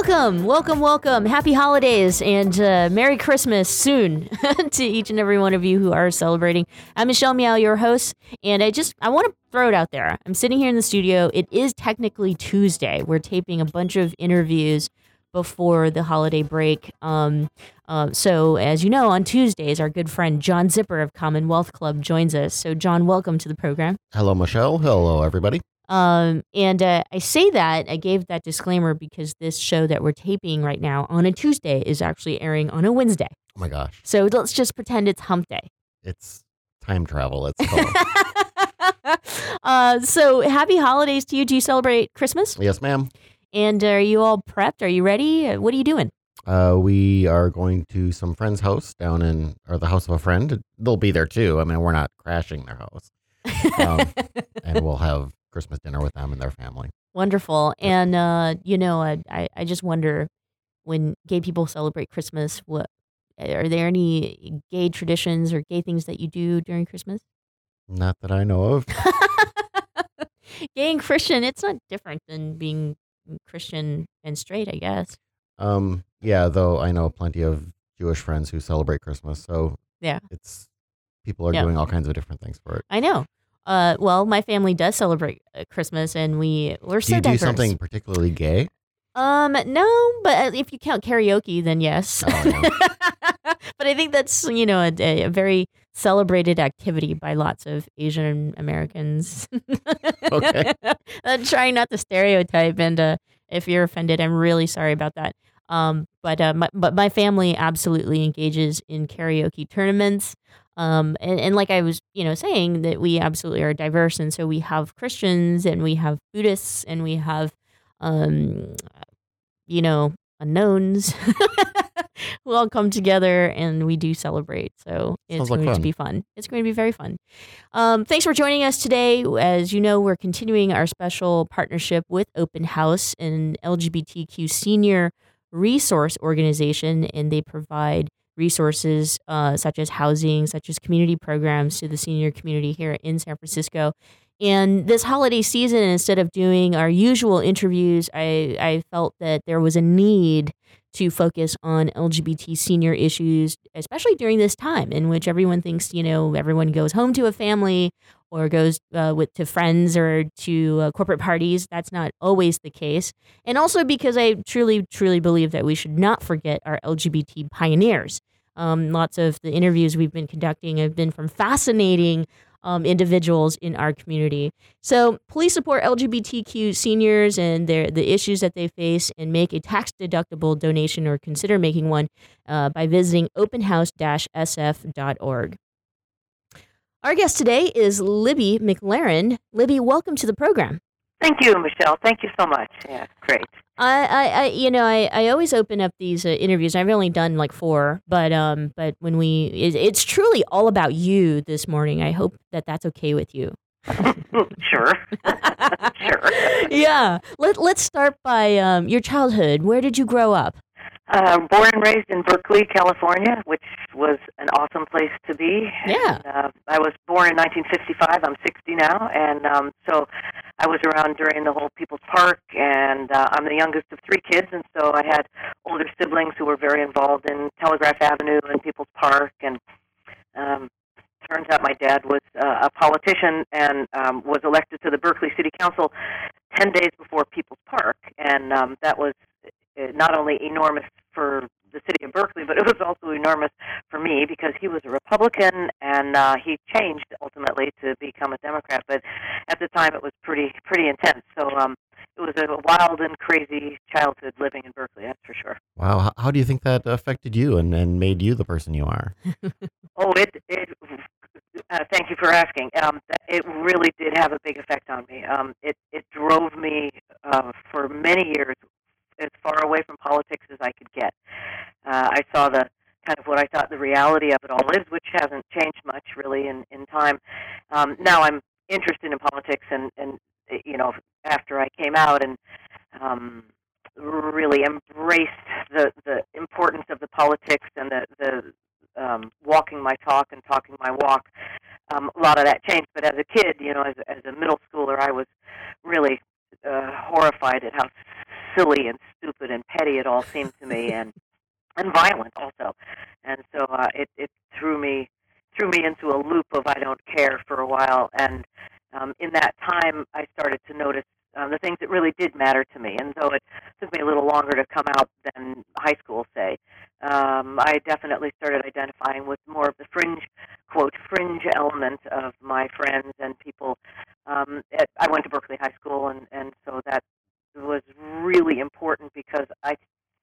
Welcome, welcome, welcome. Happy holidays and uh, Merry Christmas soon to each and every one of you who are celebrating. I'm Michelle Meow, your host, and I just I want to throw it out there. I'm sitting here in the studio. It is technically Tuesday. We're taping a bunch of interviews before the holiday break. Um, uh, so, as you know, on Tuesdays, our good friend John Zipper of Commonwealth Club joins us. So, John, welcome to the program. Hello, Michelle. Hello, everybody. Um, and uh, I say that I gave that disclaimer because this show that we're taping right now on a Tuesday is actually airing on a Wednesday. Oh my gosh. So let's just pretend it's hump day. It's time travel. It's called. uh, so happy holidays to you. Do you celebrate Christmas? yes, ma'am. And are you all prepped? Are you ready? What are you doing? Uh, we are going to some friend's house down in, or the house of a friend. They'll be there too. I mean, we're not crashing their house. Um, and we'll have Christmas dinner with them and their family. Wonderful. And uh, you know, I, I I just wonder when gay people celebrate Christmas, what are there any gay traditions or gay things that you do during Christmas? Not that I know of. gay and Christian, it's not different than being Christian and straight, I guess. Um, yeah, though I know plenty of Jewish friends who celebrate Christmas, so Yeah. it's people are Yeah. doing all kinds of different things for it. I know. Uh, well, my family does celebrate uh, Christmas, and we we're so Do you do something particularly gay? Um, no, but uh, if you count karaoke, then yes. Oh, yeah. but I think that's you know a, a very celebrated activity by lots of Asian Americans. Okay. I'm trying not to stereotype, and uh, if you're offended, I'm really sorry about that. Um, but uh, my, but my family absolutely engages in karaoke tournaments. Um, and, and like I was, you know, saying that we absolutely are diverse, and so we have Christians, and we have Buddhists, and we have, um, you know, unknowns who all come together and we do celebrate. So it's Sounds like going to be fun. It's going to be very fun. Um, thanks for joining us today. As you know, we're continuing our special partnership with Open House, an LGBTQ senior resource organization, and they provide resources uh, such as housing, such as community programs to the senior community here in San Francisco. And this holiday season, instead of doing our usual interviews, I, I felt that there was a need to focus on LGBT senior issues, especially during this time in which everyone thinks, you know, everyone goes home to a family or goes uh, with to friends or to uh, corporate parties. That's not always the case. And also because I truly, truly believe that we should not forget our LGBT pioneers. Um, lots of the interviews we've been conducting have been from fascinating um, individuals in our community. So please support LGBTQ seniors and their the issues that they face, and make a tax deductible donation or consider making one uh, by visiting openhouse-sf.org. Our guest today is Libby McLaren. Libby, welcome to the program. Thank you, Michelle. Thank you so much. Yeah, great. I, I, I you know, I, I always open up these uh, interviews. I've only done like four, but um, but when we, it, it's truly all about you this morning. I hope that that's okay with you. sure. sure. Yeah. Let Let's start by um, your childhood. Where did you grow up? Uh, born and raised in Berkeley, California, which was an awesome place to be. Yeah. And, uh, I was born in 1955. I'm 60 now, and um, so I was around during the whole People's Park, and uh, I'm the youngest of three kids, and so I had older siblings who were very involved in Telegraph Avenue and People's Park, and um, turns out my dad was uh, a politician and um, was elected to the Berkeley City Council 10 days before People's Park, and um, that was uh, not only enormous for the city of Berkeley, but it was also enormous for me because he was a Republican and uh, he changed ultimately to become a Democrat. But at the time, it was pretty pretty intense. So um, it was a wild and crazy childhood living in Berkeley. That's for sure. Wow. How, how do you think that affected you and, and made you the person you are? oh, it it. Uh, thank you for asking. Um, it really did have a big effect on me. Um, it it drove me uh, for many years as far away from politics as I could get. Uh, I saw the kind of what I thought the reality of it all is, which hasn't changed much really in in time. Um, now I'm interested in politics, and and you know after I came out and um, really embraced the the importance of the politics and the the um, walking my talk and talking my walk. Um, a lot of that changed, but as a kid, you know, as as a middle schooler, I was really uh, horrified at how silly and stupid and petty it all seemed to me, and and violent also. And so uh, it it threw me threw me into a loop of I don't care for a while. And um, in that time, I started to notice um, the things that really did matter to me. And though it took me a little longer to come out than high school, say, um, I definitely started identifying with more of the fringe, quote, fringe element of my friends and people. Um, at, I went to Berkeley High School, and, and so that was really important because I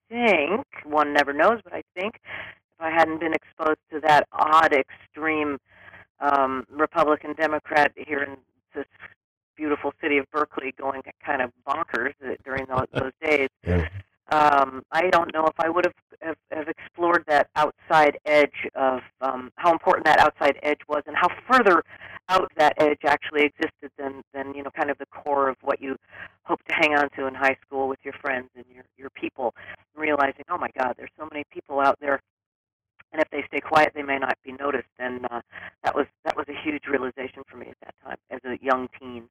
think one never knows, but I think if I hadn't been exposed to that odd extreme um, Republican Democrat here in this beautiful city of Berkeley going kind of bonkers during those, those days. Yeah. Um, I don't know if I would have, have, have explored that outside edge of um, how important that outside edge was and how further out that edge actually existed than, than you know kind of the core of what you hope to hang on to in high school with your friends and your, your people. Realizing, oh my God, there's so many people out there and if they stay quiet, they may not be noticed. And uh, that was that was a huge realization for me at that time as a young teen.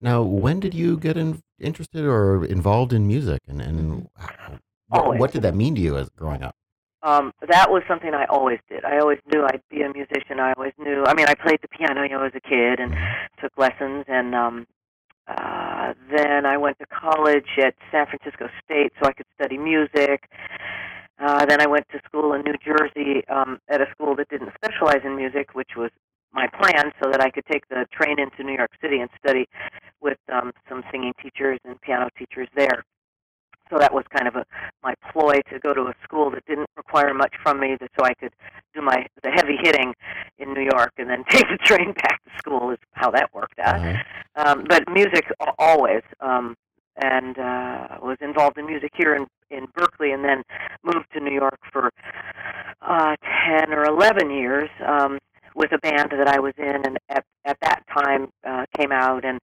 Now, when did you get in, interested or involved in music, and, and what, what, did that mean to you as growing up? Um, that was something I always did. I always knew I'd be a musician. I always knew. I mean, I played the piano, you know, as a kid, and mm-hmm. took lessons. And um, uh, then I went to college at San Francisco State so I could study music. Uh, then I went to school in New Jersey um, at a school that didn't specialize in music, which was my plan so that I could take the train into New York City and study with um, some singing teachers and piano teachers there. So that was kind of a my ploy to go to a school that didn't require much from me, so I could do my the heavy hitting in New York and then take the train back to school. Is how that worked out. Uh-huh. Um, but music always, um, and uh, was involved in music here in in Berkeley, and then moved to New York for uh, ten or eleven years. Um, with a band that I was in, and at at that time uh, came out and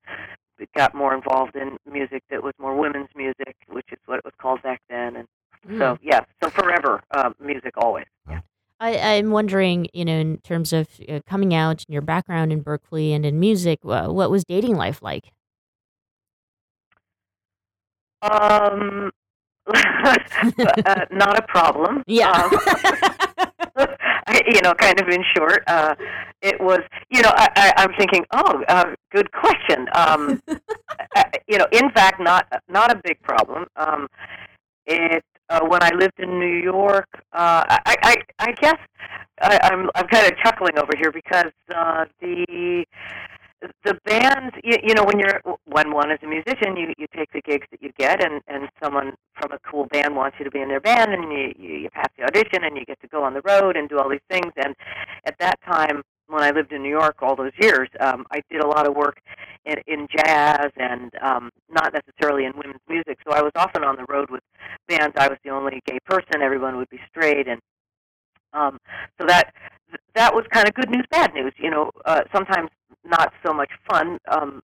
got more involved in music that was more women's music, which is what it was called back then. And mm. so, yeah, so forever uh, music always. Yeah. I, I'm wondering, you know, in terms of uh, coming out and your background in Berkeley and in music, uh, what was dating life like? Um, uh, not a problem. Yeah. Um, you know, kind of in short, uh, it was, you know, I, I, I'm thinking, oh, uh, good question. Um, uh, you know, in fact, not not a big problem. Um, it uh, when I lived in New York, uh, I, I, I guess I, I'm I'm kind of chuckling over here because uh, the the bands you, you know when you're when one is a musician you you take the gigs that you get and and someone from a cool band wants you to be in their band and you you, you pass the audition and you get to go on the road and do all these things. And at that time when I lived in New York all those years um I did a lot of work in in jazz and um not necessarily in women's music. So I was often on the road with bands. I was the only gay person. Everyone would be straight and um so that that was kind of good news bad news you know uh sometimes not so much fun. Um,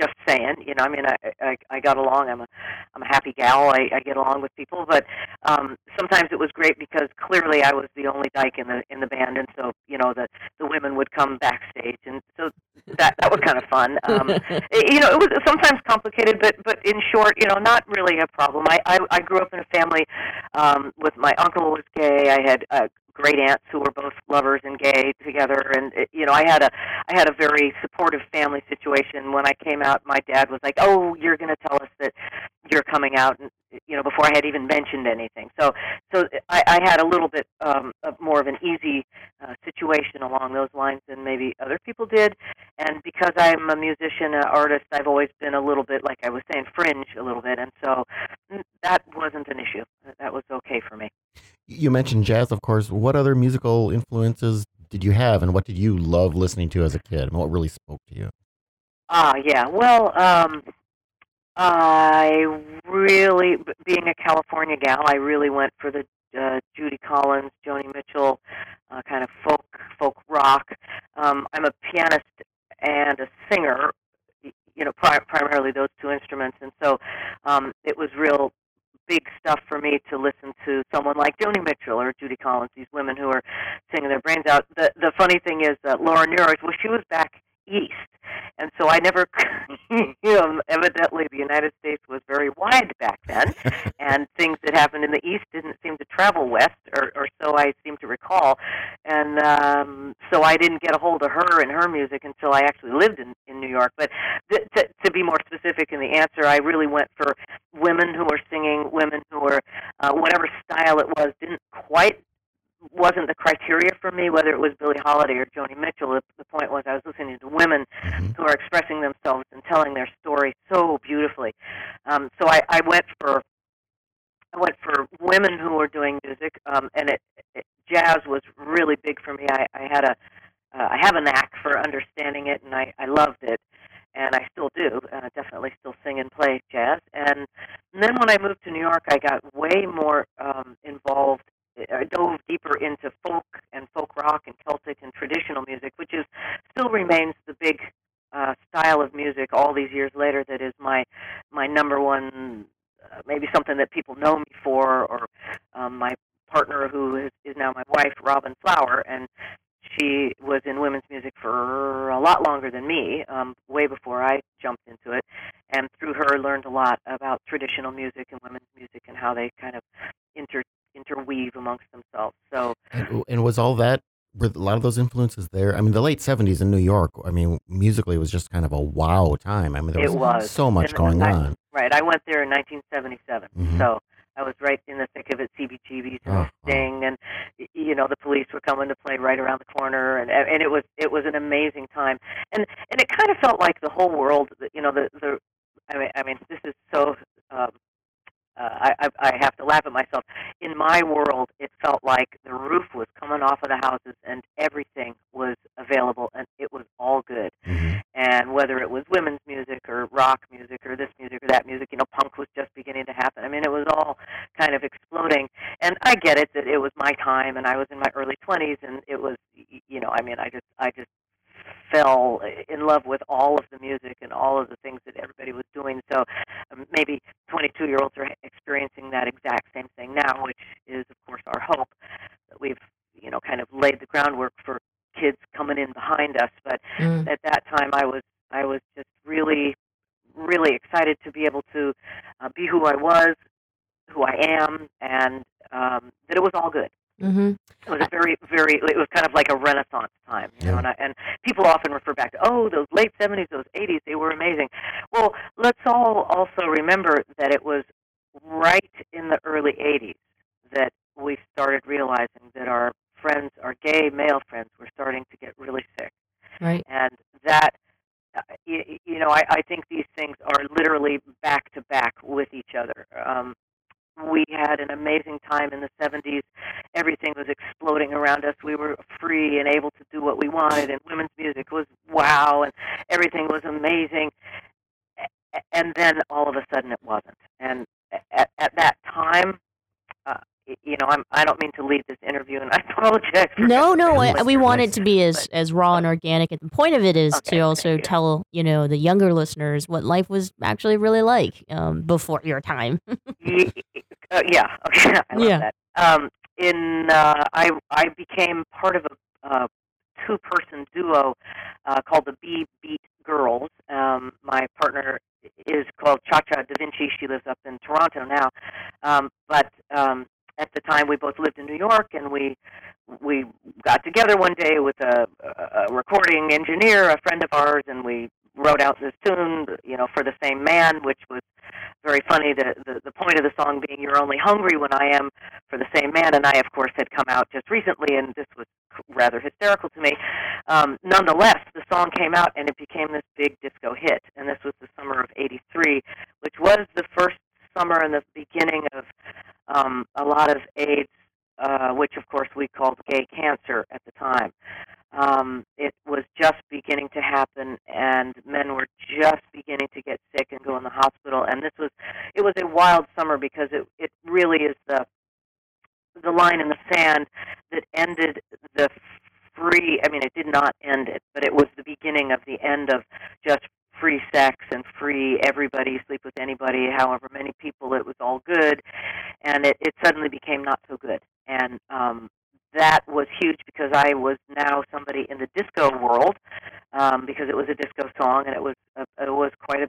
just saying, you know, I mean, I, I I got along. I'm a I'm a happy gal. I, I get along with people, but um, sometimes it was great because clearly I was the only dyke in the in the band, and so you know the the women would come backstage, and so that that was kind of fun. Um, you know, it was sometimes complicated, but but in short, you know, not really a problem. I I, I grew up in a family um, with my uncle was gay. I had uh, great aunts who were both lovers and gay together. And it, you know i had a i had a very supportive family situation. When i came out my dad was like oh you're going to tell us that you're coming out and you know before i had even mentioned anything. So so i i had a little bit um of more of an easy uh, situation along those lines than maybe other people did. And because i'm a musician an artist i've always been a little bit like i was saying fringe a little bit. And so mm, that wasn't an issue. That was okay for me You mentioned jazz, of course. What other musical influences did you have, and what did you love listening to as a kid? And what really spoke to you? Ah, yeah. Well, um, I really, being a California gal, I really went for the uh, Judy Collins, Joni Mitchell, uh, kind of folk, folk rock. Um, I'm a pianist and a singer, you know, pri- primarily those two instruments, and so um, it was real big stuff for me to listen to someone like Joni Mitchell or Judy Collins, these women who are singing their brains out. The the funny thing is that Laura Nyro, well, she was back east, and so I never, you know, evidently the United States was very wide back then, and things that happened in the east didn't seem to travel west, or or so I seem to recall, and um, so I didn't get a hold of her and her music until I actually lived in in New York. But th- to to be more specific in the answer, I really went for women who were singing, women who were uh, whatever style it was didn't quite wasn't the criteria for me whether it was Billie Holiday or Joni Mitchell. The, the point was I was listening to women who are expressing themselves and telling their story so beautifully. Um, so I, I went for I went for women who were doing music, um, and it, it jazz was really big for me. I, I had a uh, I have a knack for understanding it, and I, I loved it, and I still do. Uh, definitely still sing and play jazz. And, and then when I moved to New York, I got way more um, involved. I dove deeper into folk and folk rock and Celtic and traditional music, which is still remains the big uh, style of music all these years later. That is my my number one, uh, maybe something that people know me for, or um, my partner who is, is now my wife, Robin Flower, and she was in women's music for a lot longer than me, um, way before I jumped into it, and through her learned a lot about traditional music and women's music and how they kind of inter interweave amongst themselves. So And, and was all that were a lot of those influences there? I mean, the late '70s in New York. I mean, musically, it was just kind of a wow time. I mean, there it was, was so much And- going and I- on. Right, I went there in 1977, Mhm. so I was right in the thick of it. CBGB's and Oh, Sting, and you know the police were coming to play right around the corner, and and it was it was an amazing time, and and it kind of felt like the whole world, you know, the the I mean I mean this is so. Um, uh, I, I I have to laugh at myself. In my world, it felt like the roof was coming off of the houses, and everything was available, and it was all good Mhm. and whether it was women's music or rock music or this music or that music, you know, punk was just beginning to happen. I mean, it was all kind of exploding. And I get it that it was my time and I was in my early 20s and it was you know, I mean, I just I just fell in love with all of the music and all of the things that everybody was doing. So um, maybe 22 year olds are experiencing that exact same thing now, which is of course our hope that we've you know kind of laid the groundwork for kids coming in behind us. But Mm. at that time I was I was just really really excited to be able to uh, be who I was, who I am, and um, that it was all good. Mm-hmm. It was a very very it was kind of like a renaissance time, you know. And, I, and people often refer back to oh those late seventies, those eighties, they were amazing. Well, let's all also remember that it was right in the early '80s that we started realizing that our friends, our gay male friends, were starting to get really sick Right. and that uh, you, you know I, I think these things are literally back to back with each other um, we had an amazing time in the 70s everything was exploding around us we were free and able to do what we wanted and women's music was wow and everything was amazing and then all of a sudden it wasn't and at, at that time uh, you know I'm, I don't mean to leave this interview and I apologize for No, no, I, we want it to be as, as raw and organic. And the point of it is Okay, to also you. tell, you know, the younger listeners what life was actually really like um, before your time. Uh, yeah, okay, I love Yeah. that. Um, in uh, I I became part of a uh, two person duo uh, called the B Beat Girls. Um, my partner is called Cha Cha Da Vinci. She lives up in Toronto now, um, but um, at the time we both lived in New York, and we we got together one day with a, a recording engineer, a friend of ours, and we wrote out this tune, you know, for the same man, which was very funny. The, the the point of the song being "You're only hungry when I am for the same man," and I, of course, had come out just recently, and this was rather hysterical to me. Um, nonetheless, the song came out, and it became this big disco hit, and this was the summer of '83, which was the first summer and the beginning of um, a lot of AIDS, uh, which of course we called gay cancer at the time. Um, it was just beginning to happen, and men were just beginning to get sick and go in the hospital. And this was, it was a wild summer because it it really is the the line in the sand that ended the free. I mean, it did not end it, but it was the beginning of the end of just free sex and free everybody sleep with anybody, however many people. It was all good, and it it suddenly became not so good. And um, that was huge because I was now somebody in the disco world um, because it was a disco song and it was a, it was quite a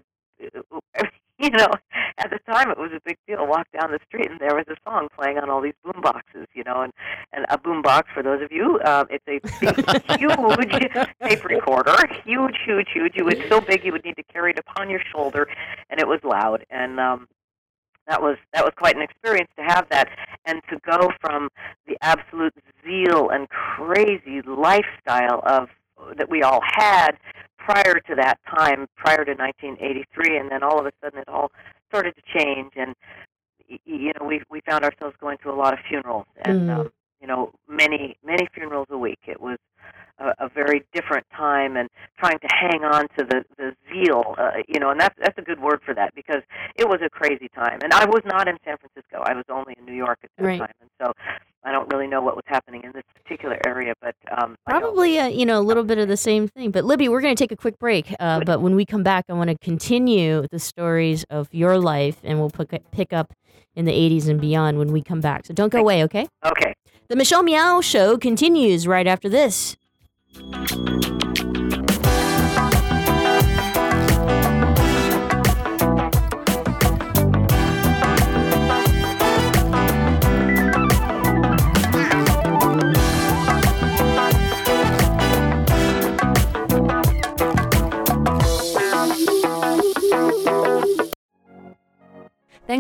you know at the time it was a big deal. Walk down the street and there was a song playing on all these boom boxes, you know, and and a boom box for those of you, uh, it's a big, huge tape recorder, huge, huge, huge. It was so big you would need to carry it upon your shoulder, and it was loud and. um that was that was quite an experience to have that and to go from the absolute zeal and crazy lifestyle of that we all had prior to that time prior to 1983 and then all of a sudden it all started to change and you know we we found ourselves going to a lot of funerals and Mm. um, you know many many funerals a week it was a, a very different time and trying to hang on to the the zeal uh, you know and that's that's a good word for that because it was a crazy time and I was not in San Francisco I was only in New York at that Right. time and so I don't really know what was happening in this particular area but um Probably, uh, you know, a little bit of the same thing. But Libby, we're going to take a quick break. Uh, but when we come back, I want to continue the stories of your life, and we'll pick, pick up in the 80s and beyond when we come back. So don't go away, okay? okay The Michelle Meow Show continues right after this. Thank you.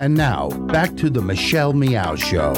And now, back to the Michelle Meow Show.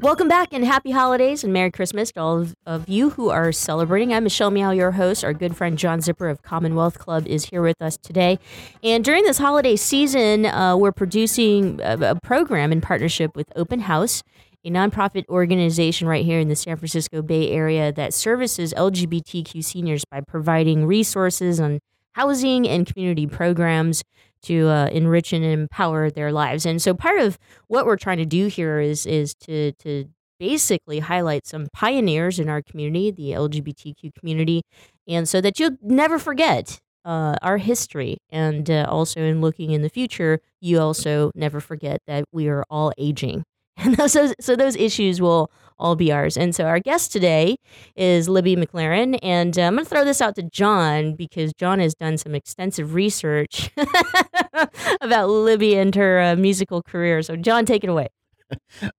Welcome back and happy holidays and Merry Christmas to all of, you who are celebrating. I'm Michelle Meow, your host. Our good friend John Zipper of Commonwealth Club is here with us today. And during this holiday season, uh, we're producing a, a program in partnership with Open House, a nonprofit organization right here in the San Francisco Bay Area that services LGBTQ seniors by providing resources on housing and community programs to uh, enrich and empower their lives. And so part of what we're trying to do here is is to to basically highlight some pioneers in our community, the LGBTQ community, and so that you'll never forget uh, our history and uh, also in looking in the future, you also never forget that we are all aging. And so, so those issues will all be ours. And so our guest today is Libby McLaren. And uh, I'm going to throw this out to John because John has done some extensive research about Libby and her uh, musical career. So, John, take it away.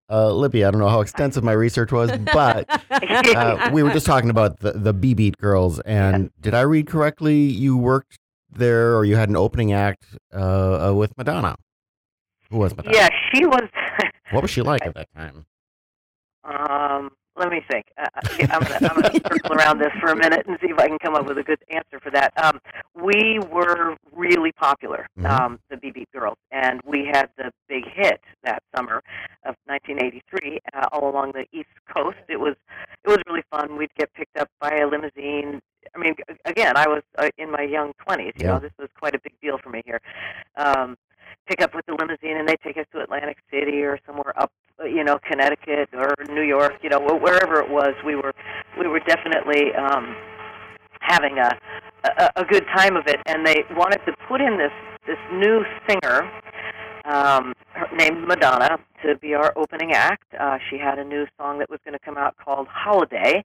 Uh, Libby, I don't know how extensive my research was, but uh, we were just talking about the, the B Beat girls. And did I read correctly? You worked there or you had an opening act uh, uh with Madonna. Who was Madonna? Yeah, she was. What was she like at that time? Um, let me think. Uh, I'm going to circle around this for a minute and see if I can come up with a good answer for that. Um, we were really popular, Mm-hmm. um, the BB Girls, and we had the big hit that summer of 1983 uh, all along the East Coast. It was it was really fun. We'd get picked up by a limousine. I mean, again, I was uh, in my young 20s. You Yeah. know, this was quite a big deal for me here. Um, pick up with the limousine and they take us to Atlantic City or somewhere up, you know, Connecticut or New York, you know, wherever it was. We were we were definitely um, having a, a a good time of it, and they wanted to put in this this new singer um, named Madonna to be our opening act. Uh, she had a new song that was going to come out called Holiday,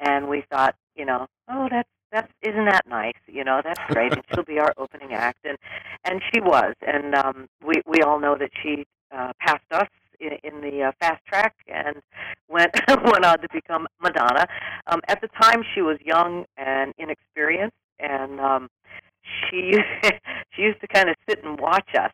and we thought, you know, oh, that's that's isn't that nice? You know, that's great, and she'll be our opening act, and and she was, and um, we we all know that she uh, passed us in, in the uh, fast track and went went on to become Madonna. Um, at the time, she was young and inexperienced, and um, she she used to kind of sit and watch us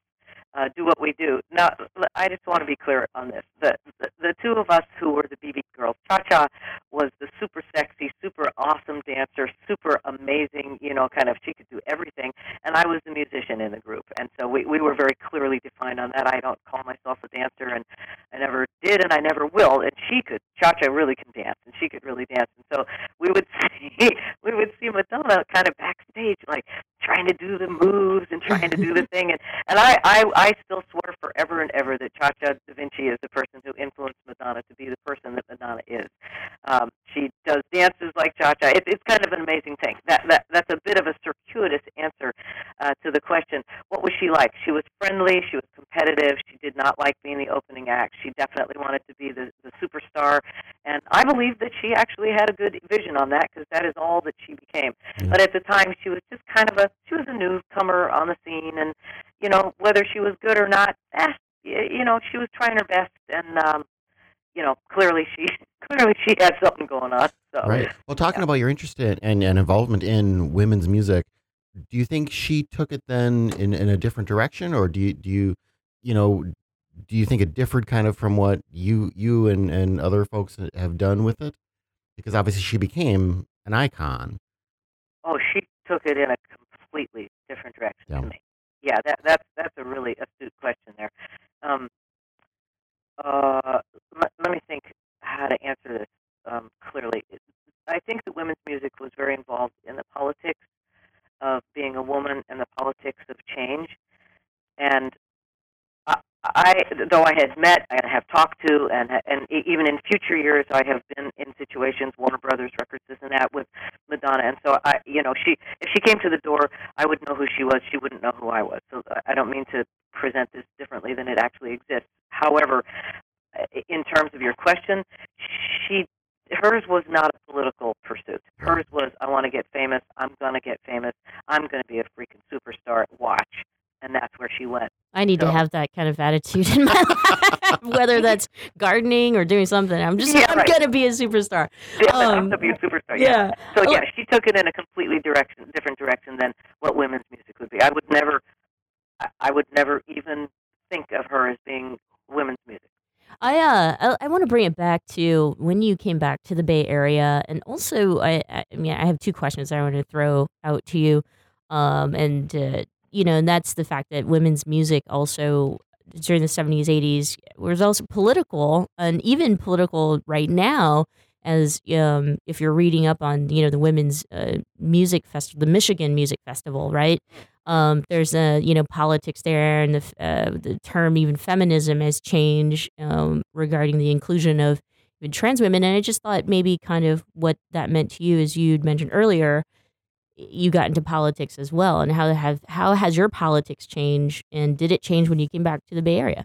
uh, do what we do. Now, I just want to be clear on this. The, the the two of us who were the BB girls, Cha Cha was the super sexy, super awesome dancer, super amazing. You know, kind of she could do everything, and I was the musician in the group, and so we we were very clearly defined on that. I don't call myself a dancer, and I never did, and I never will. And she could. Cha Cha really can dance, and she could really dance, and so we would see we would see Madonna kind of backstage, like trying to do the moves and trying to do the thing, and and I I I still swear forever and ever that Cha Cha Da Vinci is the person who influenced Madonna to be the person that Madonna is. Um, she does dances like Cha Cha. It's it's kind of an amazing thing. That that that's a bit of a circuitous answer uh, to the question. What was she like? She was friendly. She was competitive. She did not like being the opening act. She definitely wanted to be the the superstar, and I believe that she actually had a good vision on that because that is all that she became. But at the time, she was just kind of a she was a newcomer on the scene, and you know whether she was good or not, eh, you know she was trying her best, and um, you know clearly she clearly she had something going on. So Right. Well, talking about your interest in, and, and involvement in women's music, do you think she took it then in, in a different direction, or do you do you you know do you think it differed kind of from what you you and, and other folks have done with it? Because obviously she became an icon. Oh, she took it in a completely different direction Yeah. to me. Yeah, that that's that's a really astute question there. Um, uh, let, let me think how to answer this um, clearly. I think that women's music was very involved in the politics of being a woman and the politics of change. And I, though I had met and have talked to, and and even in future years, I have been in situations, Warner Brothers records, this and that, with Madonna. And so I, you know, she if she came to the door, I would know who she was. She wouldn't know who I was. So I don't mean to present this differently than it actually exists. However, in terms of your question, she hers was not a political pursuit. Hers was I want to get famous. I'm going to get famous. I'm going to be a freaking superstar. Watch, and that's where she went. I need to have that kind of attitude in my life, whether that's gardening or doing something. I'm just, Yeah, I'm right. going to be a superstar. Yeah, I'm Um, going to be a superstar. yeah. So Oh. yeah, she took it in a completely direction, different direction than what women's music would be. I would never, I- would never even think of her as being women's music. I uh I, I want to bring it back to when you came back to the Bay Area, and also I I I mean I have two questions I want to throw out to you, um and uh, you know and that's the fact that women's music also during the seventies eighties was also political and even political right now as um if you're reading up on you know the women's uh, music festival the Michigan Music Festival right um, there's a you know politics there, and the uh, the term even feminism has changed um, regarding the inclusion of even trans women. And I just thought maybe kind of what that meant to you, as you'd mentioned earlier, you got into politics as well, and how have how has your politics changed, and did it change when you came back to the Bay Area?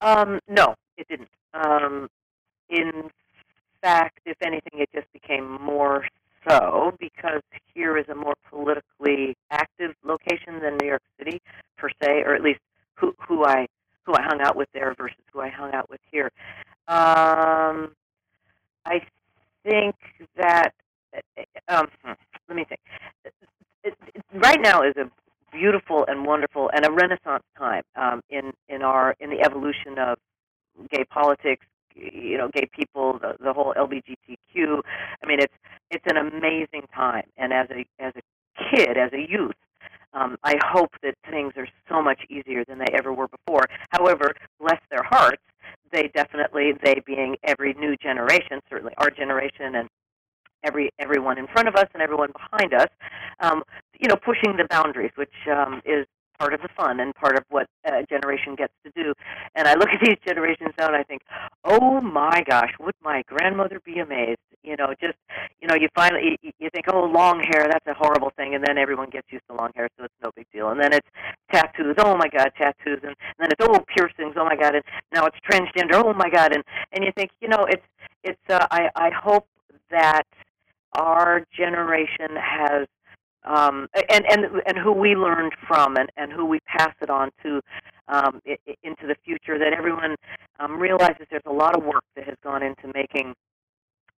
Um, no, it didn't. Um, in fact, if anything, it just became more so because here is a more politically active location than New York City per se, or at least who who I who I hung out with there versus who I hung out with here. Um, I think that um, hmm, let me think. It, it, right now is a beautiful and wonderful and a renaissance time um, in in our in the evolution of gay politics, you know, gay people, the, the whole LGBTQ. I mean, it's it's an amazing time. And as a as a kid, as a youth, um, I hope that things are so much easier than they ever were before. However, bless their hearts, they definitely, they being every new generation, certainly our generation and every everyone in front of us and everyone behind us, um, you know, pushing the boundaries, which um, is part of the fun and part of what a generation gets to do. And I look at these generations now and I think, oh my gosh, would my grandmother be amazed? You know, just you know, you finally you, think, oh, long hair, that's a horrible thing, and then everyone gets used to long hair, so it's no big deal. And then it's tattoos, oh my God, tattoos, and, and then it's oh piercings, oh my God, and now it's transgender, oh my God, and and you think, you know, it's it's. Uh, I I hope that our generation has um, and and and who we learned from and, and who we pass it on to um, I- into the future. That everyone um, realizes there's a lot of work that has gone into making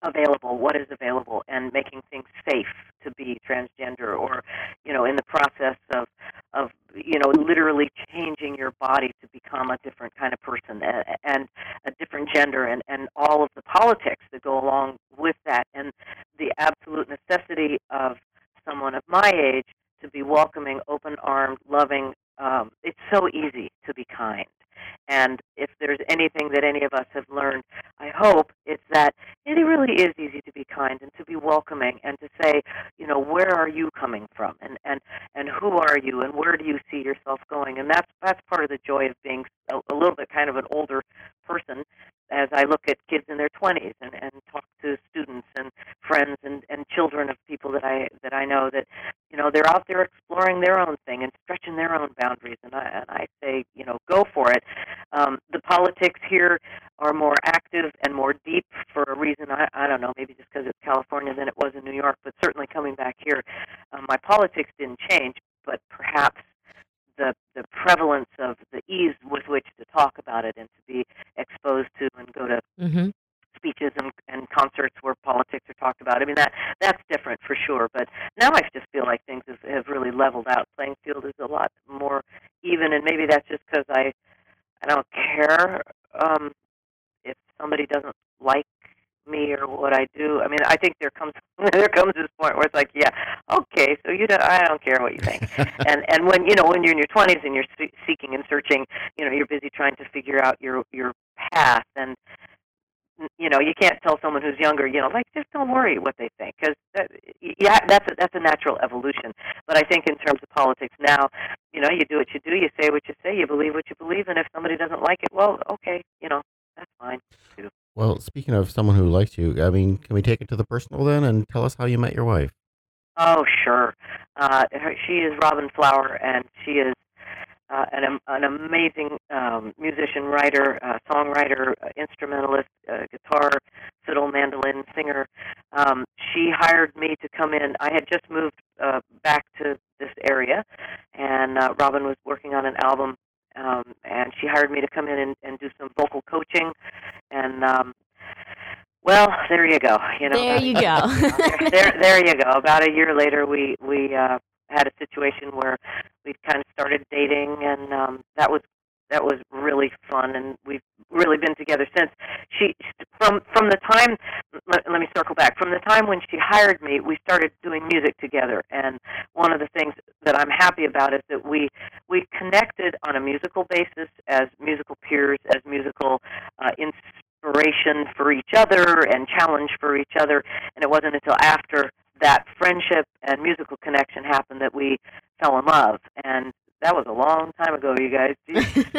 available what is available and making things safe to be transgender or you know in the process of of you know literally changing your body to become a different kind of person and, and a different gender and and all of the politics that go along with that and the absolute necessity of someone of my age to be welcoming open armed loving um, it's so easy to be kind. And if there's anything that any of us have learned, I hope it's that it really is easy to be kind and to be welcoming and to say, you know, where are you coming from? And and and who are you? And where do you see yourself going? And that's that's part of the joy of being a, a little bit kind of an older person as I look at kids in their 20s and, and talk to students and friends and, and children of people that I that I know that you know they're out there exploring their own thing and stretching their own boundaries and I and I say you know go for it. Um, the politics here are more active and more deep for a reason I I don't know maybe just because it's California than it was in New York, but certainly coming back here, um, my politics didn't change, but perhaps the the prevalence of the ease with which to talk about it and to be exposed to and go to Mm-hmm. speeches and, and concerts where politics talked about. I mean that that's different for sure. But now I just feel like things have, have really leveled out. Playing field is a lot more even, and maybe that's just because I I don't care um, if somebody doesn't like me or what I do. I mean, I think there comes there comes this point where it's like, yeah, okay, so you don't, I don't care what you think. and and when you know when you're in your 20s and you're seeking and searching, you know, you're busy trying to figure out your your path and you know you can't tell someone who's younger you know like just don't worry what they think because that, yeah that's a, that's a natural evolution but i think in terms of politics now you know you do what you do you say what you say you believe what you believe and if somebody doesn't like it well okay you know that's fine too Well, speaking of someone who likes you, I mean, can we take it to the personal then and tell us how you met your wife? Oh, sure. Uh, her, she is Robin Flower, and she is uh, an, an amazing um, musician, writer, uh, songwriter, uh, instrumentalist, guitar, fiddle, mandolin, singer. Um, she hired me to come in. I had just moved uh, back to this area, and uh, Robin was working on an album, um, and she hired me to come in and, and do some vocal coaching. And um, well, there you go. You know, There you go. there, there you go. About a year later, we we uh, had a situation where we kind of started dating, and um, that was that was really fun, and we've really been together since. She from from the time let, let me circle back from the time when she hired me, we started doing music together, and one of the things that I'm happy about is that we we connected on a musical basis as musical peers, as musical uh, inspiration for each other and challenge for each other. And it wasn't until after that friendship and musical connection happened that we fell in love. And that was a long time ago, you guys.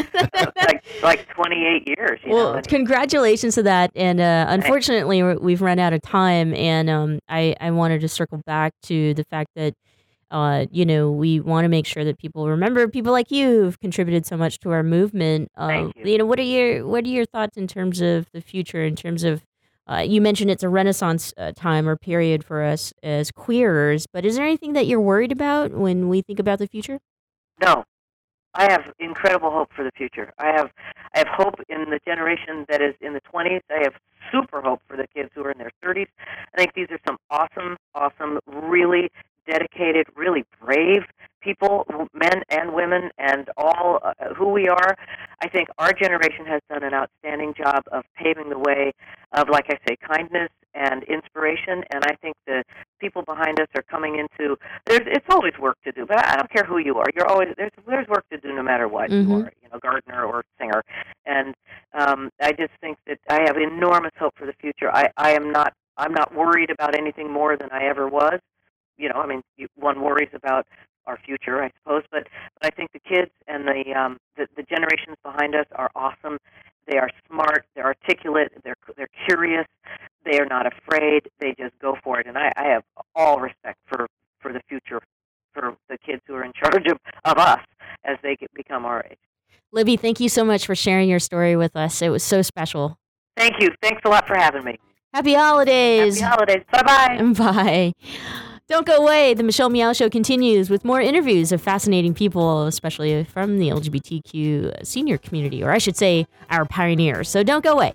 Like like 28 years. You well, know? congratulations to that. And uh, unfortunately, we're- we've run out of time. And um, I, I wanted to circle back to the fact that, uh, you know, we want to make sure that people remember people like you who've contributed so much to our movement. Uh, Thank you. know, what are your what are your thoughts in terms of the future? In terms of, uh, you mentioned it's a renaissance uh, time or period for us as queers, but is there anything that you're worried about when we think about the future? No, I have incredible hope for the future. I have I have hope in the generation that is in the 20s. I have super hope for the kids who are in their 30s. I think these are some awesome, awesome, really dedicated, really brave people, men and women, and all uh, who we are. I think our generation has done an outstanding job of paving the way of, like I say, kindness and inspiration. And I think the people behind us are coming into. There's it's always work to do, but I don't care who you are. You're always there's there's work to do no matter what you Mhm. are, you know, gardener or singer. And um, I just think that I have enormous hope for the future. I I am not I'm not worried about anything more than I ever was. You know, I mean, one worries about our future, I suppose, but but I think the kids and the um, the, the generations behind us are awesome. They are smart. They're articulate. They're they're curious. They are not afraid. They just go for it. And I, I have all respect for for the future for the kids who are in charge of, of us as they get, become our age. Libby, thank you so much for sharing your story with us. It was so special. Thank you. Thanks a lot for having me. Happy holidays. Happy holidays. Bye bye bye. Don't go away. The Michelle Meow Show continues with more interviews of fascinating people, especially from the LGBTQ senior community, or I should say, our pioneers. So don't go away.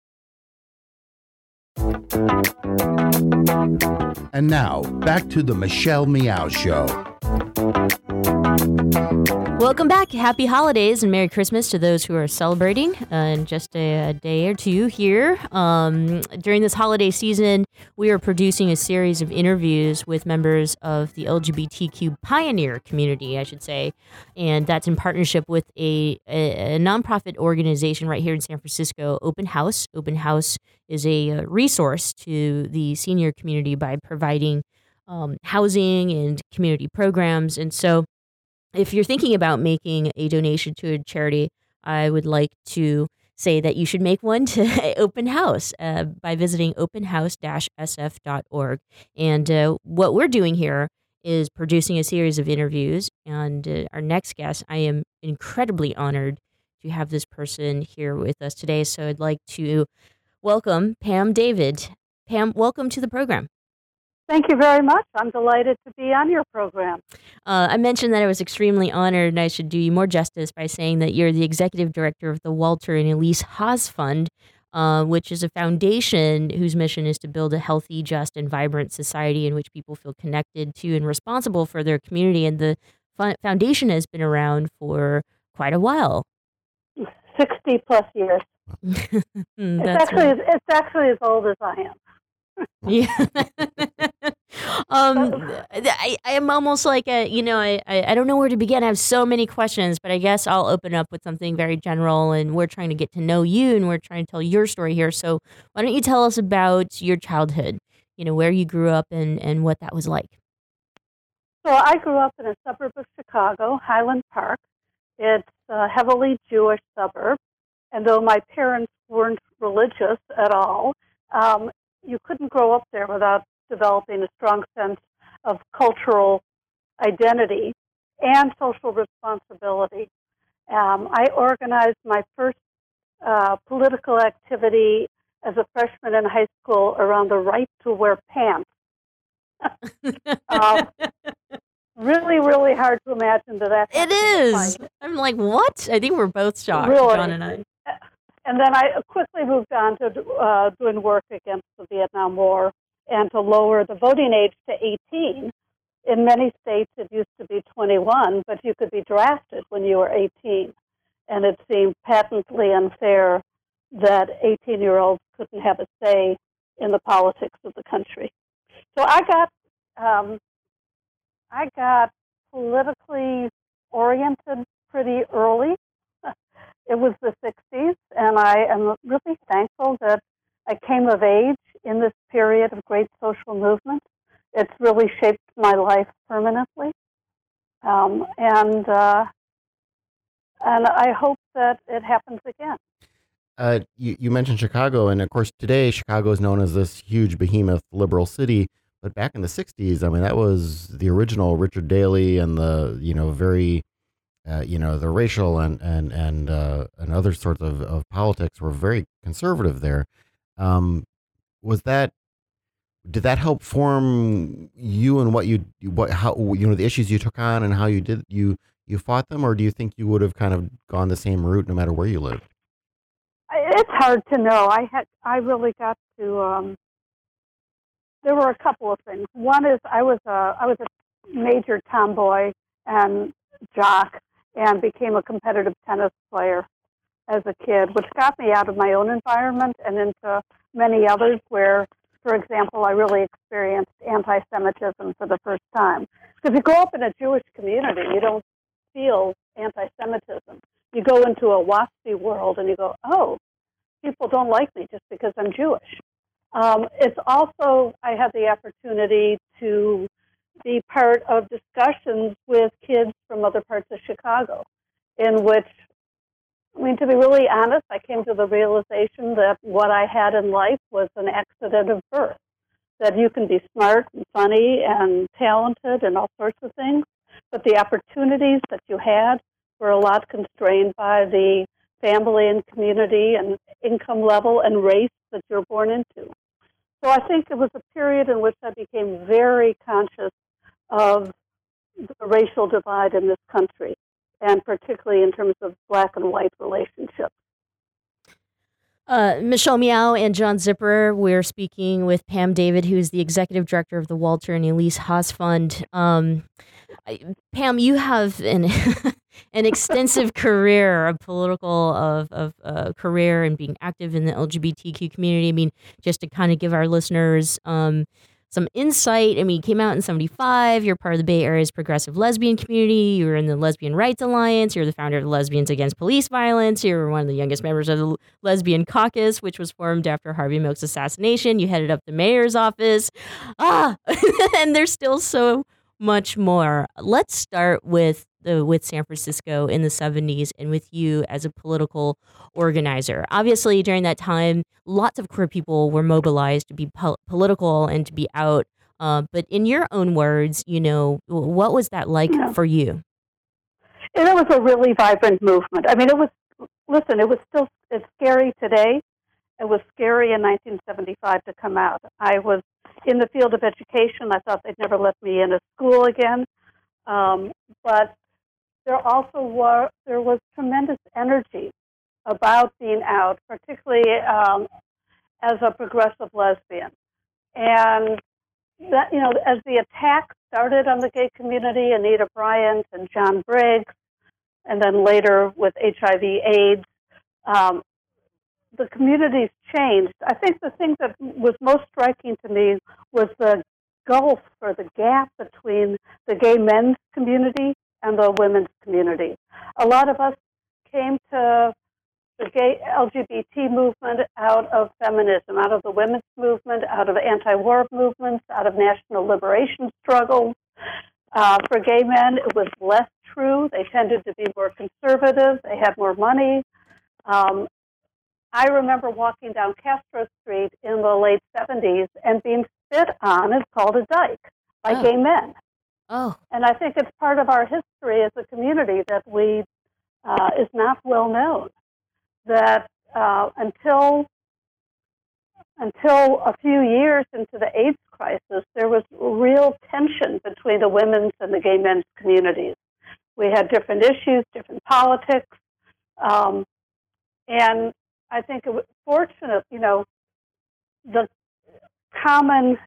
And now, back to the Michelle Meow Show. Welcome back. Happy holidays and Merry Christmas to those who are celebrating uh, in just a, a day or two here. Um, during this holiday season, we are producing a series of interviews with members of the LGBTQ pioneer community, I should say. And that's in partnership with a, a, a nonprofit organization right here in San Francisco, Open House. Open House is a uh, resource to the senior community by providing um, housing and community programs. And so, if you're thinking about making a donation to a charity, I would like to say that you should make one to Open House uh, by visiting openhouse-sf.org. And uh, what we're doing here is producing a series of interviews. And uh, our next guest, I am incredibly honored to have this person here with us today. So I'd like to welcome Pam David. Pam, welcome to the program. Thank you very much. I'm delighted to be on your program. Uh, I mentioned that I was extremely honored, and I should do you more justice by saying that you're the executive director of the Walter and Elise Haas Fund, uh, which is a foundation whose mission is to build a healthy, just, and vibrant society in which people feel connected to and responsible for their community. And the foundation has been around for quite a while 60 plus years. it's, actually, it's actually as old as I am yeah. um, I, I am almost like a, you know, I, I, I don't know where to begin. I have so many questions, but I guess I'll open up with something very general. And we're trying to get to know you and we're trying to tell your story here. So why don't you tell us about your childhood, you know, where you grew up and, and what that was like? So I grew up in a suburb of Chicago, Highland Park. It's a heavily Jewish suburb. And though my parents weren't religious at all, um, you couldn't grow up there without developing a strong sense of cultural identity and social responsibility. Um, I organized my first uh, political activity as a freshman in high school around the right to wear pants. uh, really, really hard to imagine that that. It is. I'm like, what? I think we're both shocked, really? John and I. And then I quickly moved on to uh, doing work against the Vietnam War and to lower the voting age to 18. In many states, it used to be 21, but you could be drafted when you were 18. And it seemed patently unfair that 18 year olds couldn't have a say in the politics of the country. So I got, um, I got politically oriented pretty early it was the 60s, and I am really thankful that I came of age in this period of great social movement. It's really shaped my life permanently, um, and uh, and I hope that it happens again. Uh, you, you mentioned Chicago, and of course, today Chicago is known as this huge behemoth liberal city. But back in the '60s, I mean, that was the original Richard Daley and the you know very uh, you know, the racial and and and uh, and other sorts of, of politics were very conservative there. Um, was that did that help form you and what you what how you know the issues you took on and how you did you you fought them, or do you think you would have kind of gone the same route no matter where you lived? It's hard to know. I had I really got to. Um, there were a couple of things. One is I was a I was a major tomboy and jock and became a competitive tennis player as a kid, which got me out of my own environment and into many others where, for example, I really experienced anti Semitism for the first time. Because you grow up in a Jewish community, you don't feel anti Semitism. You go into a WASPy world and you go, oh, people don't like me just because I'm Jewish. Um, it's also, I had the opportunity to be part of discussions with kids from other parts of Chicago, in which, I mean, to be really honest, I came to the realization that what I had in life was an accident of birth. That you can be smart and funny and talented and all sorts of things, but the opportunities that you had were a lot constrained by the family and community and income level and race that you're born into. So I think it was a period in which I became very conscious of the racial divide in this country, and particularly in terms of black and white relationships. Uh, Michelle Meow and John Zipperer, we're speaking with Pam David, who is the executive director of the Walter and Elise Haas Fund. Um, Pam, you have an an extensive career, a political of of uh, career, and being active in the LGBTQ community. I mean, just to kind of give our listeners um, some insight. I mean, you came out in 75. You're part of the Bay Area's progressive lesbian community. You were in the Lesbian Rights Alliance. You're the founder of Lesbians Against Police Violence. You were one of the youngest members of the Lesbian Caucus, which was formed after Harvey Milk's assassination. You headed up the mayor's office. Ah, and there's still so much more. Let's start with the with San Francisco in the 70s and with you as a political organizer. Obviously, during that time, lots of queer people were mobilized to be po- political and to be out. Uh, but in your own words, you know, what was that like Yeah. for you? And it was a really vibrant movement. I mean, it was, listen, it was still, it's scary today. It was scary in 1975 to come out. I was in the field of education. I thought they'd never let me in a school again. Um, but there also were, there was tremendous energy about being out, particularly um, as a progressive lesbian. And that, you know, as the attack started on the gay community, Anita Bryant and John Briggs, and then later with HIV AIDS, um, the communities changed. I think the thing that was most striking to me was the gulf or the gap between the gay men's community and the women's community. A lot of us came to the gay LGBT movement out of feminism, out of the women's movement, out of anti-war movements, out of national liberation struggles. Uh, for gay men, it was less true. They tended to be more conservative. They had more money. Um, I remember walking down Castro Street in the late 70s and being spit on and called a dyke by Oh. gay men. Oh. And I think it's part of our history as a community that we uh, is not well known. That uh, until until a few years into the AIDS crisis, there was real tension between the women's and the gay men's communities. We had different issues, different politics, um, and I think it was fortunate, you know, the common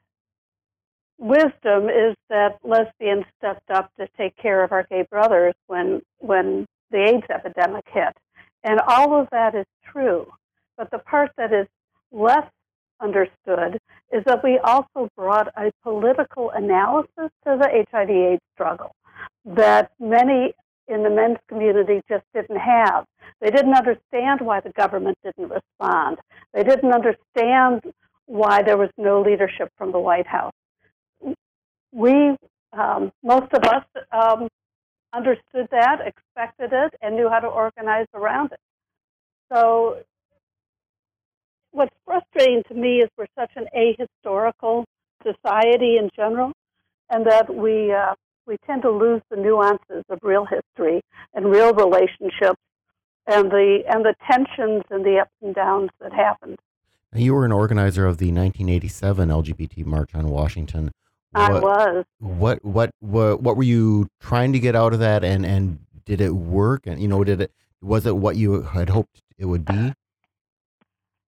wisdom is that lesbians stepped up to take care of our gay brothers when when the AIDS epidemic hit. And all of that is true. But the part that is less understood is that we also brought a political analysis to the HIV AIDS struggle that many in the men's community just didn't have. They didn't understand why the government didn't respond. They didn't understand why there was no leadership from the White House. We, um, most of us, um, understood that, expected it, and knew how to organize around it. So, what's frustrating to me is we're such an ahistorical society in general, and that we uh, we tend to lose the nuances of real history and real relationships, and the and the tensions and the ups and downs that happened. You were an organizer of the 1987 LGBT March on Washington. I was. What, what what what were you trying to get out of that, and and did it work? And you know, did it was it what you had hoped it would be?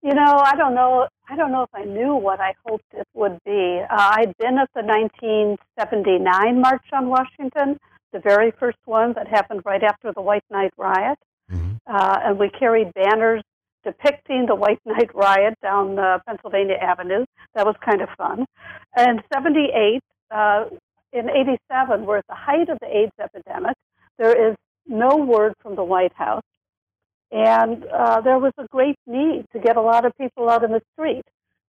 You know, I don't know. I don't know if I knew what I hoped it would be. Uh, I'd been at the 1979 March on Washington, the very first one that happened right after the White Night riot, uh, and we carried banners depicting the White Night riot down uh, Pennsylvania Avenue. That was kind of fun. And 78, uh, in 87, we're at the height of the AIDS epidemic. There is no word from the White House. And uh, there was a great need to get a lot of people out in the street.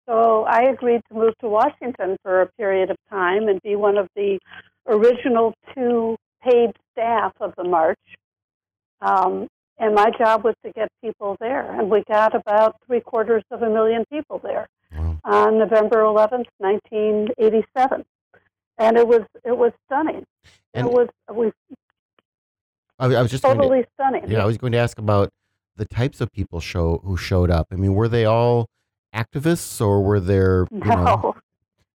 So I agreed to move to Washington for a period of time and be one of the original two paid staff of the march. Um, and my job was to get people there. And we got about three quarters of a million people there on November 11th, 1987. And it was it was stunning. And- it was we I, I was just going to- totally stunning. Yeah, I was going to ask about the types of people show who showed up. I mean, were they all activists, or were there? You know,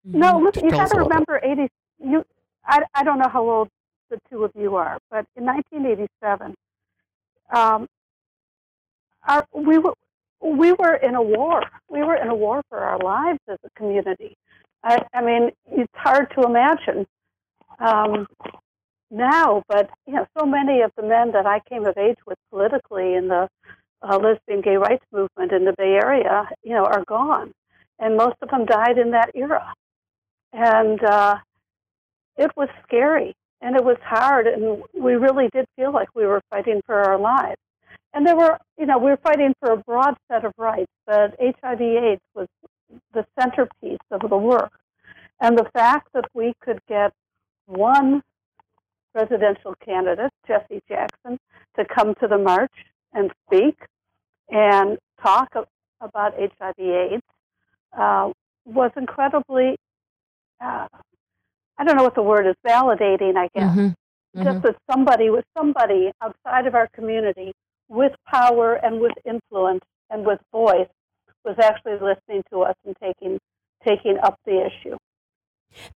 No, no. Listen, you Tell us got to remember eighty. You, I, I don't know how old the two of you are, but in 1987, um, our, we were we were in a war. We were in a war for our lives as a community. I, I mean, it's hard to imagine. Um, now, but you know, so many of the men that I came of age with politically in the uh, lesbian gay rights movement in the Bay Area, you know, are gone, and most of them died in that era, and uh, it was scary. And it was hard, and we really did feel like we were fighting for our lives. And there were, you know, we were fighting for a broad set of rights, but HIV/AIDS was the centerpiece of the work, and the fact that we could get one presidential candidate, Jesse Jackson, to come to the march and speak and talk about HIV/AIDS uh, was incredibly. Uh, I don't know what the word is, validating, I guess. Mm-hmm. Just that somebody was somebody outside of our community with power and with influence and with voice was actually listening to us and taking taking up the issue.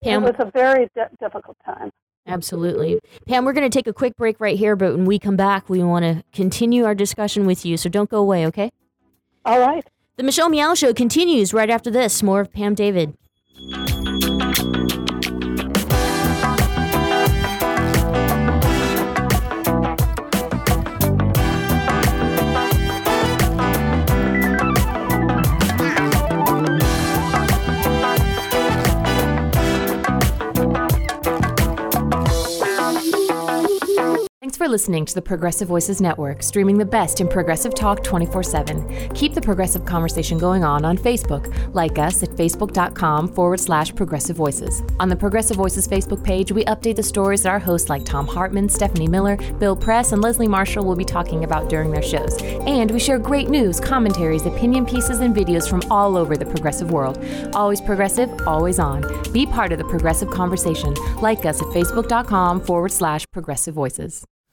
Pam, it was a very di- difficult time. Absolutely. Pam, we're going to take a quick break right here, but when we come back, we want to continue our discussion with you. So don't go away, okay? All right. The Michelle Meow Show continues right after this. More of Pam David. For listening to the Progressive Voices Network, streaming the best in progressive talk 24 7. Keep the progressive conversation going on on Facebook. Like us at facebook.com forward slash progressive voices. On the Progressive Voices Facebook page, we update the stories that our hosts like Thom Hartmann, Stephanie Miller, Bill Press, and Leslie Marshall will be talking about during their shows. And we share great news, commentaries, opinion pieces, and videos from all over the progressive world. Always progressive, always on. Be part of the progressive conversation. Like us at facebook.com forward slash progressive voices.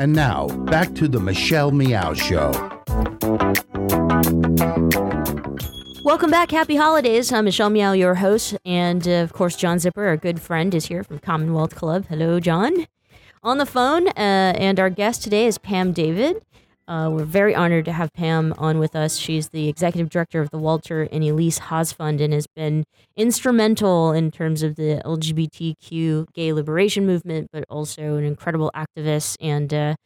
And now, back to the Michelle Meow Show. Welcome back. Happy holidays. I'm Michelle Meow, your host. And uh, of course, John Zipper, our good friend, is here from Commonwealth Club. Hello, John. On the phone, uh, and our guest today is Pam David. Uh, we're very honored to have Pam on with us. She's the executive director of the Walter and Elise Haas Fund and has been instrumental in terms of the LGBTQ gay liberation movement, but also an incredible activist and uh,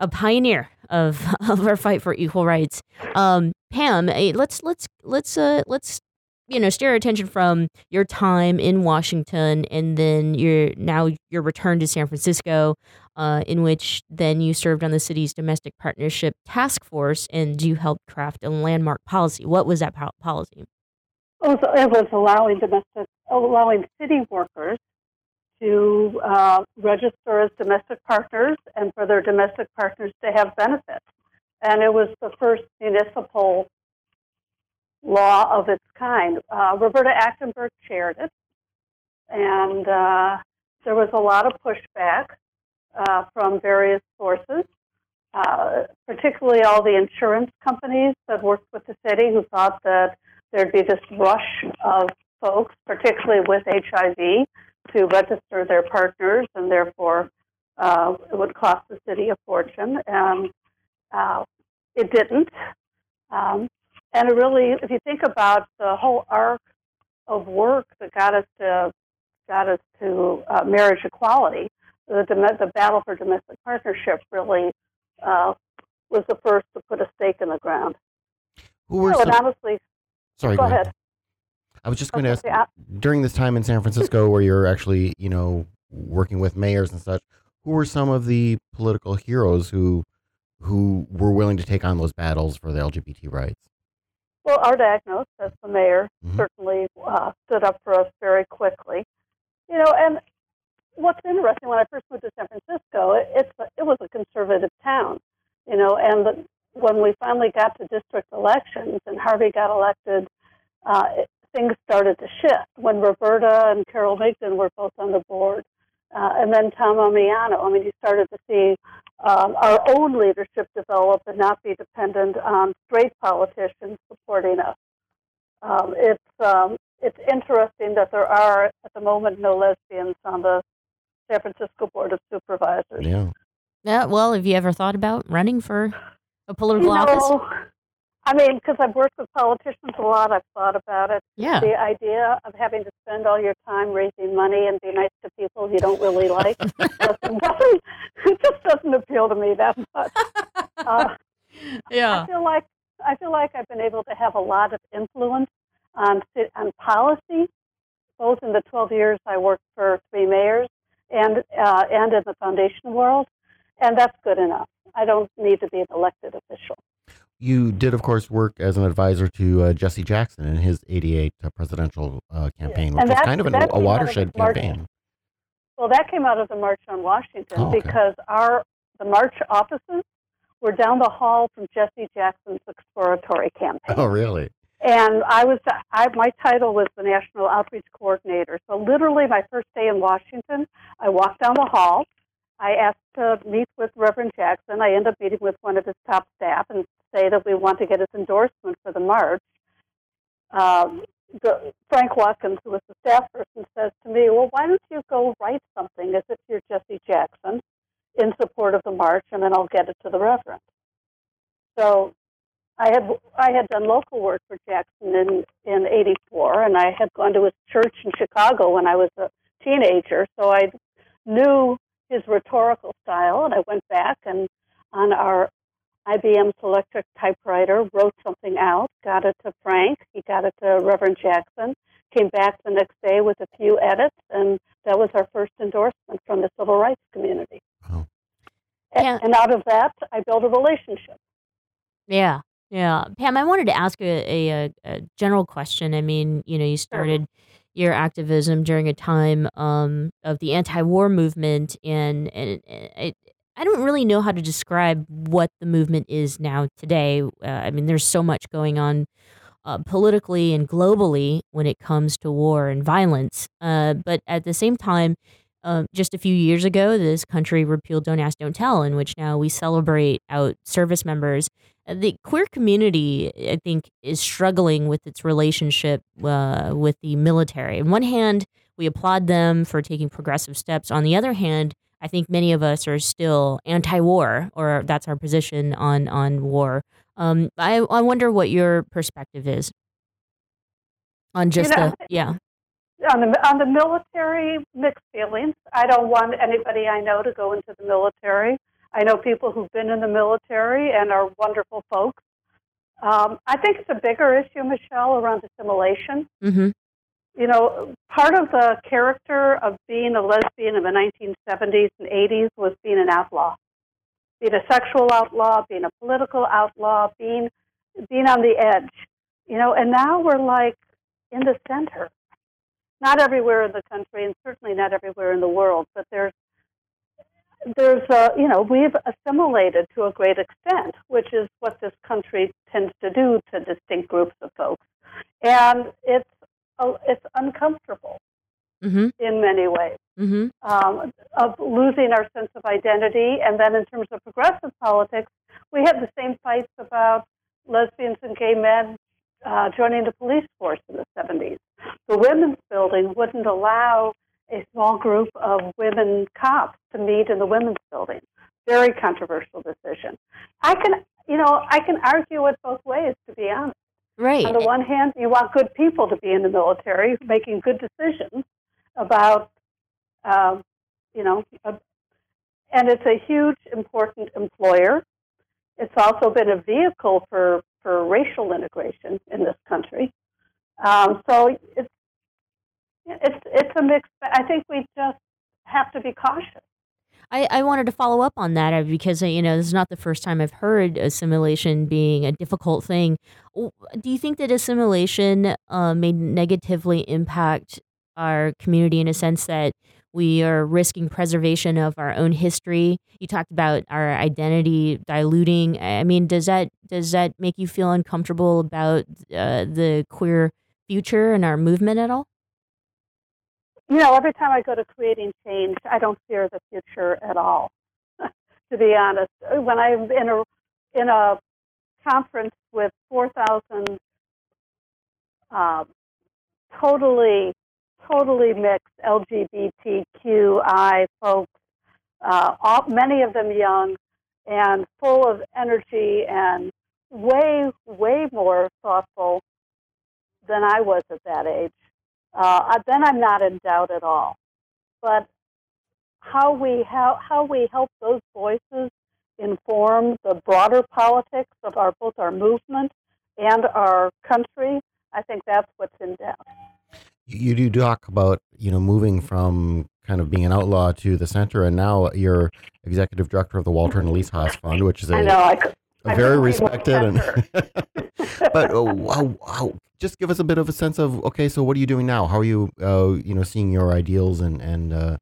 a pioneer of, of our fight for equal rights. Um, Pam, eh, let's let's let's uh, let's you know steer attention from your time in Washington and then your now your return to San Francisco, uh, in which then you served on the city's domestic partnership task force and you helped craft a landmark policy. What was that po- policy? It was, it was allowing domestic, allowing city workers to uh, register as domestic partners and for their domestic partners to have benefits. And it was the first municipal law of its kind. Uh, Roberta Achtenberg chaired it, and uh, there was a lot of pushback uh, from various sources, uh, particularly all the insurance companies that worked with the city who thought that there'd be this rush of folks, particularly with HIV, to register their partners, and therefore uh, it would cost the city a fortune. And uh, it didn't. Um, and it really, if you think about the whole arc of work that got us to got us to uh, marriage equality, the the battle for domestic partnership really uh, was the first to put a stake in the ground. Who were so, some- honestly, Sorry, go, go ahead. ahead. I was just going to ask Okay, I- during this time in San Francisco where you're actually, you know, working with mayors and such, who were some of the political heroes who who were willing to take on those battles for the LGBT rights? Well, Art Agnos, as the mayor, Mhm. certainly uh, stood up for us very quickly. You know, and what's interesting when I first moved to San Francisco, it, it's a, it was a conservative town. You know, and the, when we finally got to district elections and Harvey got elected, uh, it, things started to shift. When Roberta and Carole Migden were both on the board, uh, and then Tom Ammiano, I mean, you started to see um, our own leadership develop and not be dependent on straight politicians supporting us. Um, it's um, it's interesting that there are at the moment no lesbians on the San Francisco Board of Supervisors. Yeah. Yeah. Well, have you ever thought about running for a political You office? know, I mean, because I've worked with politicians a lot, I've thought about it. Yeah. The idea of having to spend all your time raising money and be nice to people you don't really like doesn't, doesn't, it just doesn't appeal to me that much. Uh, Yeah. I feel like I feel like I've been able to have a lot of influence on on policy, both in the 12 years I worked for three mayors and uh, and in the foundation world, and that's good enough. I don't need to be an elected official. You did, of course, work as an advisor to uh, Jesse Jackson in his 88 uh, presidential uh, campaign, which And was kind of an, a came out of watershed March- campaign. Well, that came out of the March on Washington Oh, okay. because our the March offices were down the hall from Jesse Jackson's exploratory campaign. Oh, really? And I was, I, my title was the National Outreach Coordinator. So literally my first day in Washington, I walked down the hall. I asked to meet with Reverend Jackson. I end up meeting with one of his top staff and say that we want to get his endorsement for the march. Um, the, Frank Watkins, who was the staff person, says to me, well, why don't you go write something as if you're Jesse Jackson in support of the march, and then I'll get it to the Reverend. So I had I had done local work for Jackson in in '84, and I had gone to his church in Chicago when I was a teenager. So I knew his rhetorical style, and I went back and on our IBM Selectric typewriter wrote something out, got it to Frank, he got it to Reverend Jackson, came back the next day with a few edits, and that was our first endorsement from the civil rights community. Oh. And, and out of that, I built a relationship. Yeah, yeah. Pam, I wanted to ask a, a, a general question. I mean, you know, you started your activism during a time um, of the anti-war movement, and and it, I don't really know how to describe what the movement is now today. Uh, I mean, there's so much going on uh, politically and globally when it comes to war and violence. Uh, but at the same time, uh, just a few years ago, this country repealed Don't Ask, Don't Tell, in which now we celebrate out service members. The queer community, I think, is struggling with its relationship uh, with the military. On one hand, we applaud them for taking progressive steps. On the other hand, I think many of us are still anti-war, or that's our position on on war. Um, I I wonder what your perspective is on just know, the yeah. on the on the military mixed feelings. I don't want anybody I know to go into the military. I know people who've been in the military and are wonderful folks. Um, I think it's a bigger issue, Michelle, around assimilation. Mm-hmm. You know, part of the character of being a lesbian in the 1970s and 80s was being an outlaw, being a sexual outlaw, being a political outlaw, being being on the edge. You know, and now we're like in the center not everywhere in the country and certainly not everywhere in the world, but there's there's a, you know we've assimilated to a great extent, which is what this country tends to do to distinct groups of folks, and it's uh, it's uncomfortable Mm-hmm. in many ways Mm-hmm. um, of losing our sense of identity. And then in terms of progressive politics, we had the same fights about lesbians and gay men uh, joining the police force in the 70s. The women's building wouldn't allow a small group of women cops to meet in the women's building. Very controversial decision. I can you know, I can argue it both ways, to be honest. Right. On the one hand, you want good people to be in the military, making good decisions about, um, you know, uh, and it's a huge, important employer. It's also been a vehicle for, for racial integration in this country. Um, so it's it's it's a mix. I think we just have to be cautious. I, I wanted to follow up on that uh, because uh, you know this is not the first time I've heard assimilation being a difficult thing. Do you think that assimilation uh, may negatively impact our community in a sense that we are risking preservation of our own history? You talked about our identity diluting. I mean, does that does that make you feel uncomfortable about uh, the queer future and our movement at all? You know, every time I go to creating change, I don't fear the future at all. to be honest, when I'm in a in a conference with four thousand uh, totally totally mixed LGBTQI folks, uh, all, many of them young and full of energy and way way more thoughtful than I was at that age uh, then I'm not in doubt at all. But how we how, how we help those voices inform the broader politics of our both our movement and our country, I think that's what's in doubt. You do talk about you know moving from kind of being an outlaw to the center, and now you're executive director of the Walter and Elise Haas Fund, which is a, I know, I a very respected and. but how, just give us a bit of a sense of okay, so what are you doing now? How are you, uh, you know, seeing your ideals and and uh,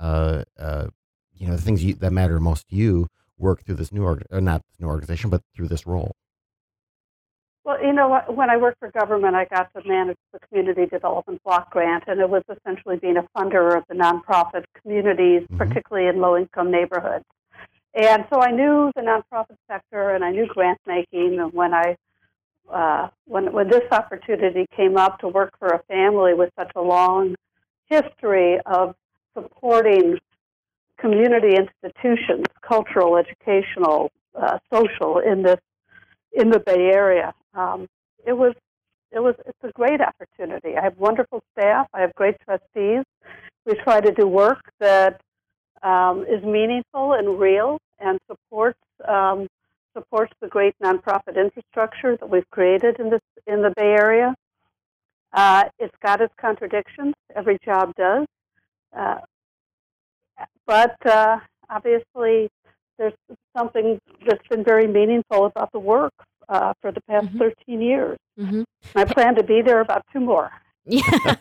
uh, uh you know the things you, that matter most to you work through this new org- uh, not this new organization, but through this role? Well, you know, when I worked for government, I got to manage the community development block grant, and it was essentially being a funder of the nonprofit communities, mm-hmm. particularly in low-income neighborhoods. And so I knew the nonprofit sector, and I knew grant making. And when I uh, when when this opportunity came up to work for a family with such a long history of supporting community institutions, cultural, educational, uh, social in this in the Bay Area, um, it was it was it's a great opportunity. I have wonderful staff. I have great trustees. We try to do work that um, is meaningful and real and supports um, supports the great nonprofit infrastructure that we've created in this in the Bay Area. Uh, it's got its contradictions. Every job does, uh, but uh, obviously, there's something that's been very meaningful about the work uh, for the past mm-hmm. 13 years. Mm-hmm. I plan to be there about two more. Yeah.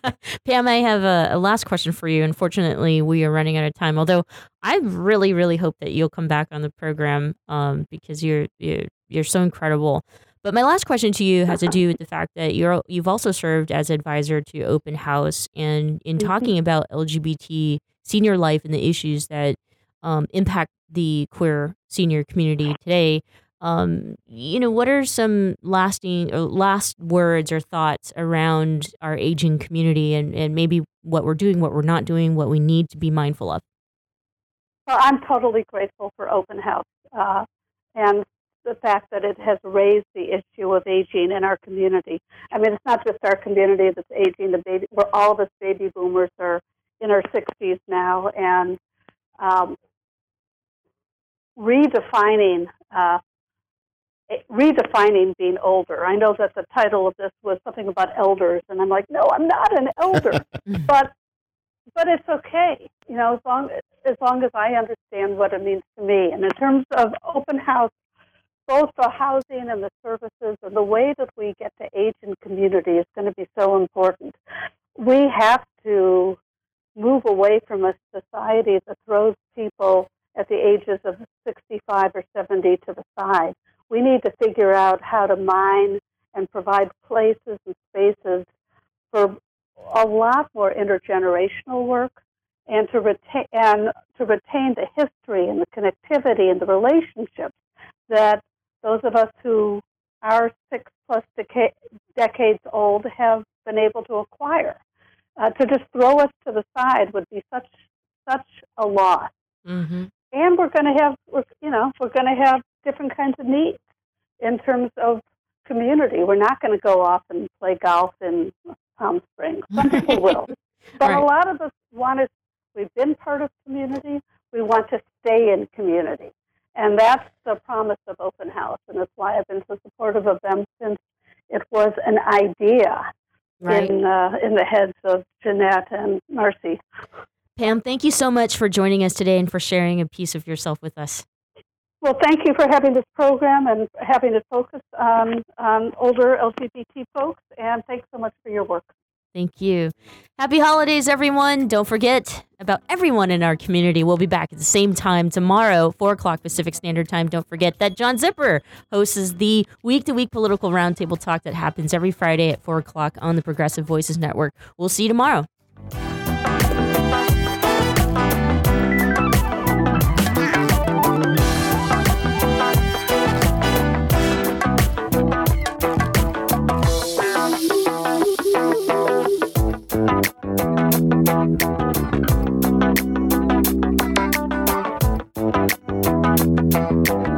Pam, I have a, a, last question for you. Unfortunately, we are running out of time. Although I really, really hope that you'll come back on the program um, because you're, you're you're so incredible. But my last question to you has to do with the fact that you're you've also served as advisor to Open House, and in talking about LGBT senior life and the issues that um, impact the queer senior community today, um, you know, what are some lasting or last words or thoughts around our aging community and, and maybe what we're doing, what we're not doing, what we need to be mindful of? Well, I'm totally grateful for Open House uh, and the fact that it has raised the issue of aging in our community. I mean, it's not just our community that's aging. The baby, we're all of us baby boomers are in our 60s now, and um, redefining uh, redefining being older. I know that the title of this was something about elders, and I'm like, no, I'm not an elder, mm-hmm. but but it's okay, you know, as long as long as I understand what it means to me. And in terms of open house, both the housing and the services and the way that we get to age in community is going to be so important. We have to move away from a society that throws people at the ages of 65 or 70 to the side we need to figure out how to mine and provide places and spaces for a lot more intergenerational work and to retain and to retain the history and the connectivity and the relationships that those of us who are six plus deca- decades old have been able to acquire. Uh, to just throw us to the side would be such such a loss. Mm-hmm. And we're going to have, you know, we're going to have different kinds of needs. In terms of community. We're not going to go off and play golf in Palm Springs. Some people will. But Right. a lot of us want to, we've been part of community. We want to stay in community. And that's the promise of Open House. And that's why I've been so supportive of them since it was an idea Right. in, uh, in the heads of Jeanette and Marcy. Pam, thank you so much for joining us today and for sharing a piece of yourself with us. Well, thank you for having this program and having it focus on, on older LGBT folks. And thanks so much for your work. Thank you. Happy holidays, everyone. Don't forget about everyone in our community. We'll be back at the same time tomorrow, 4 o'clock Pacific Standard Time. Don't forget that John Zipper hosts the week to week political roundtable talk that happens every Friday at 4 o'clock on the Progressive Voices Network. We'll see you tomorrow. Thank you.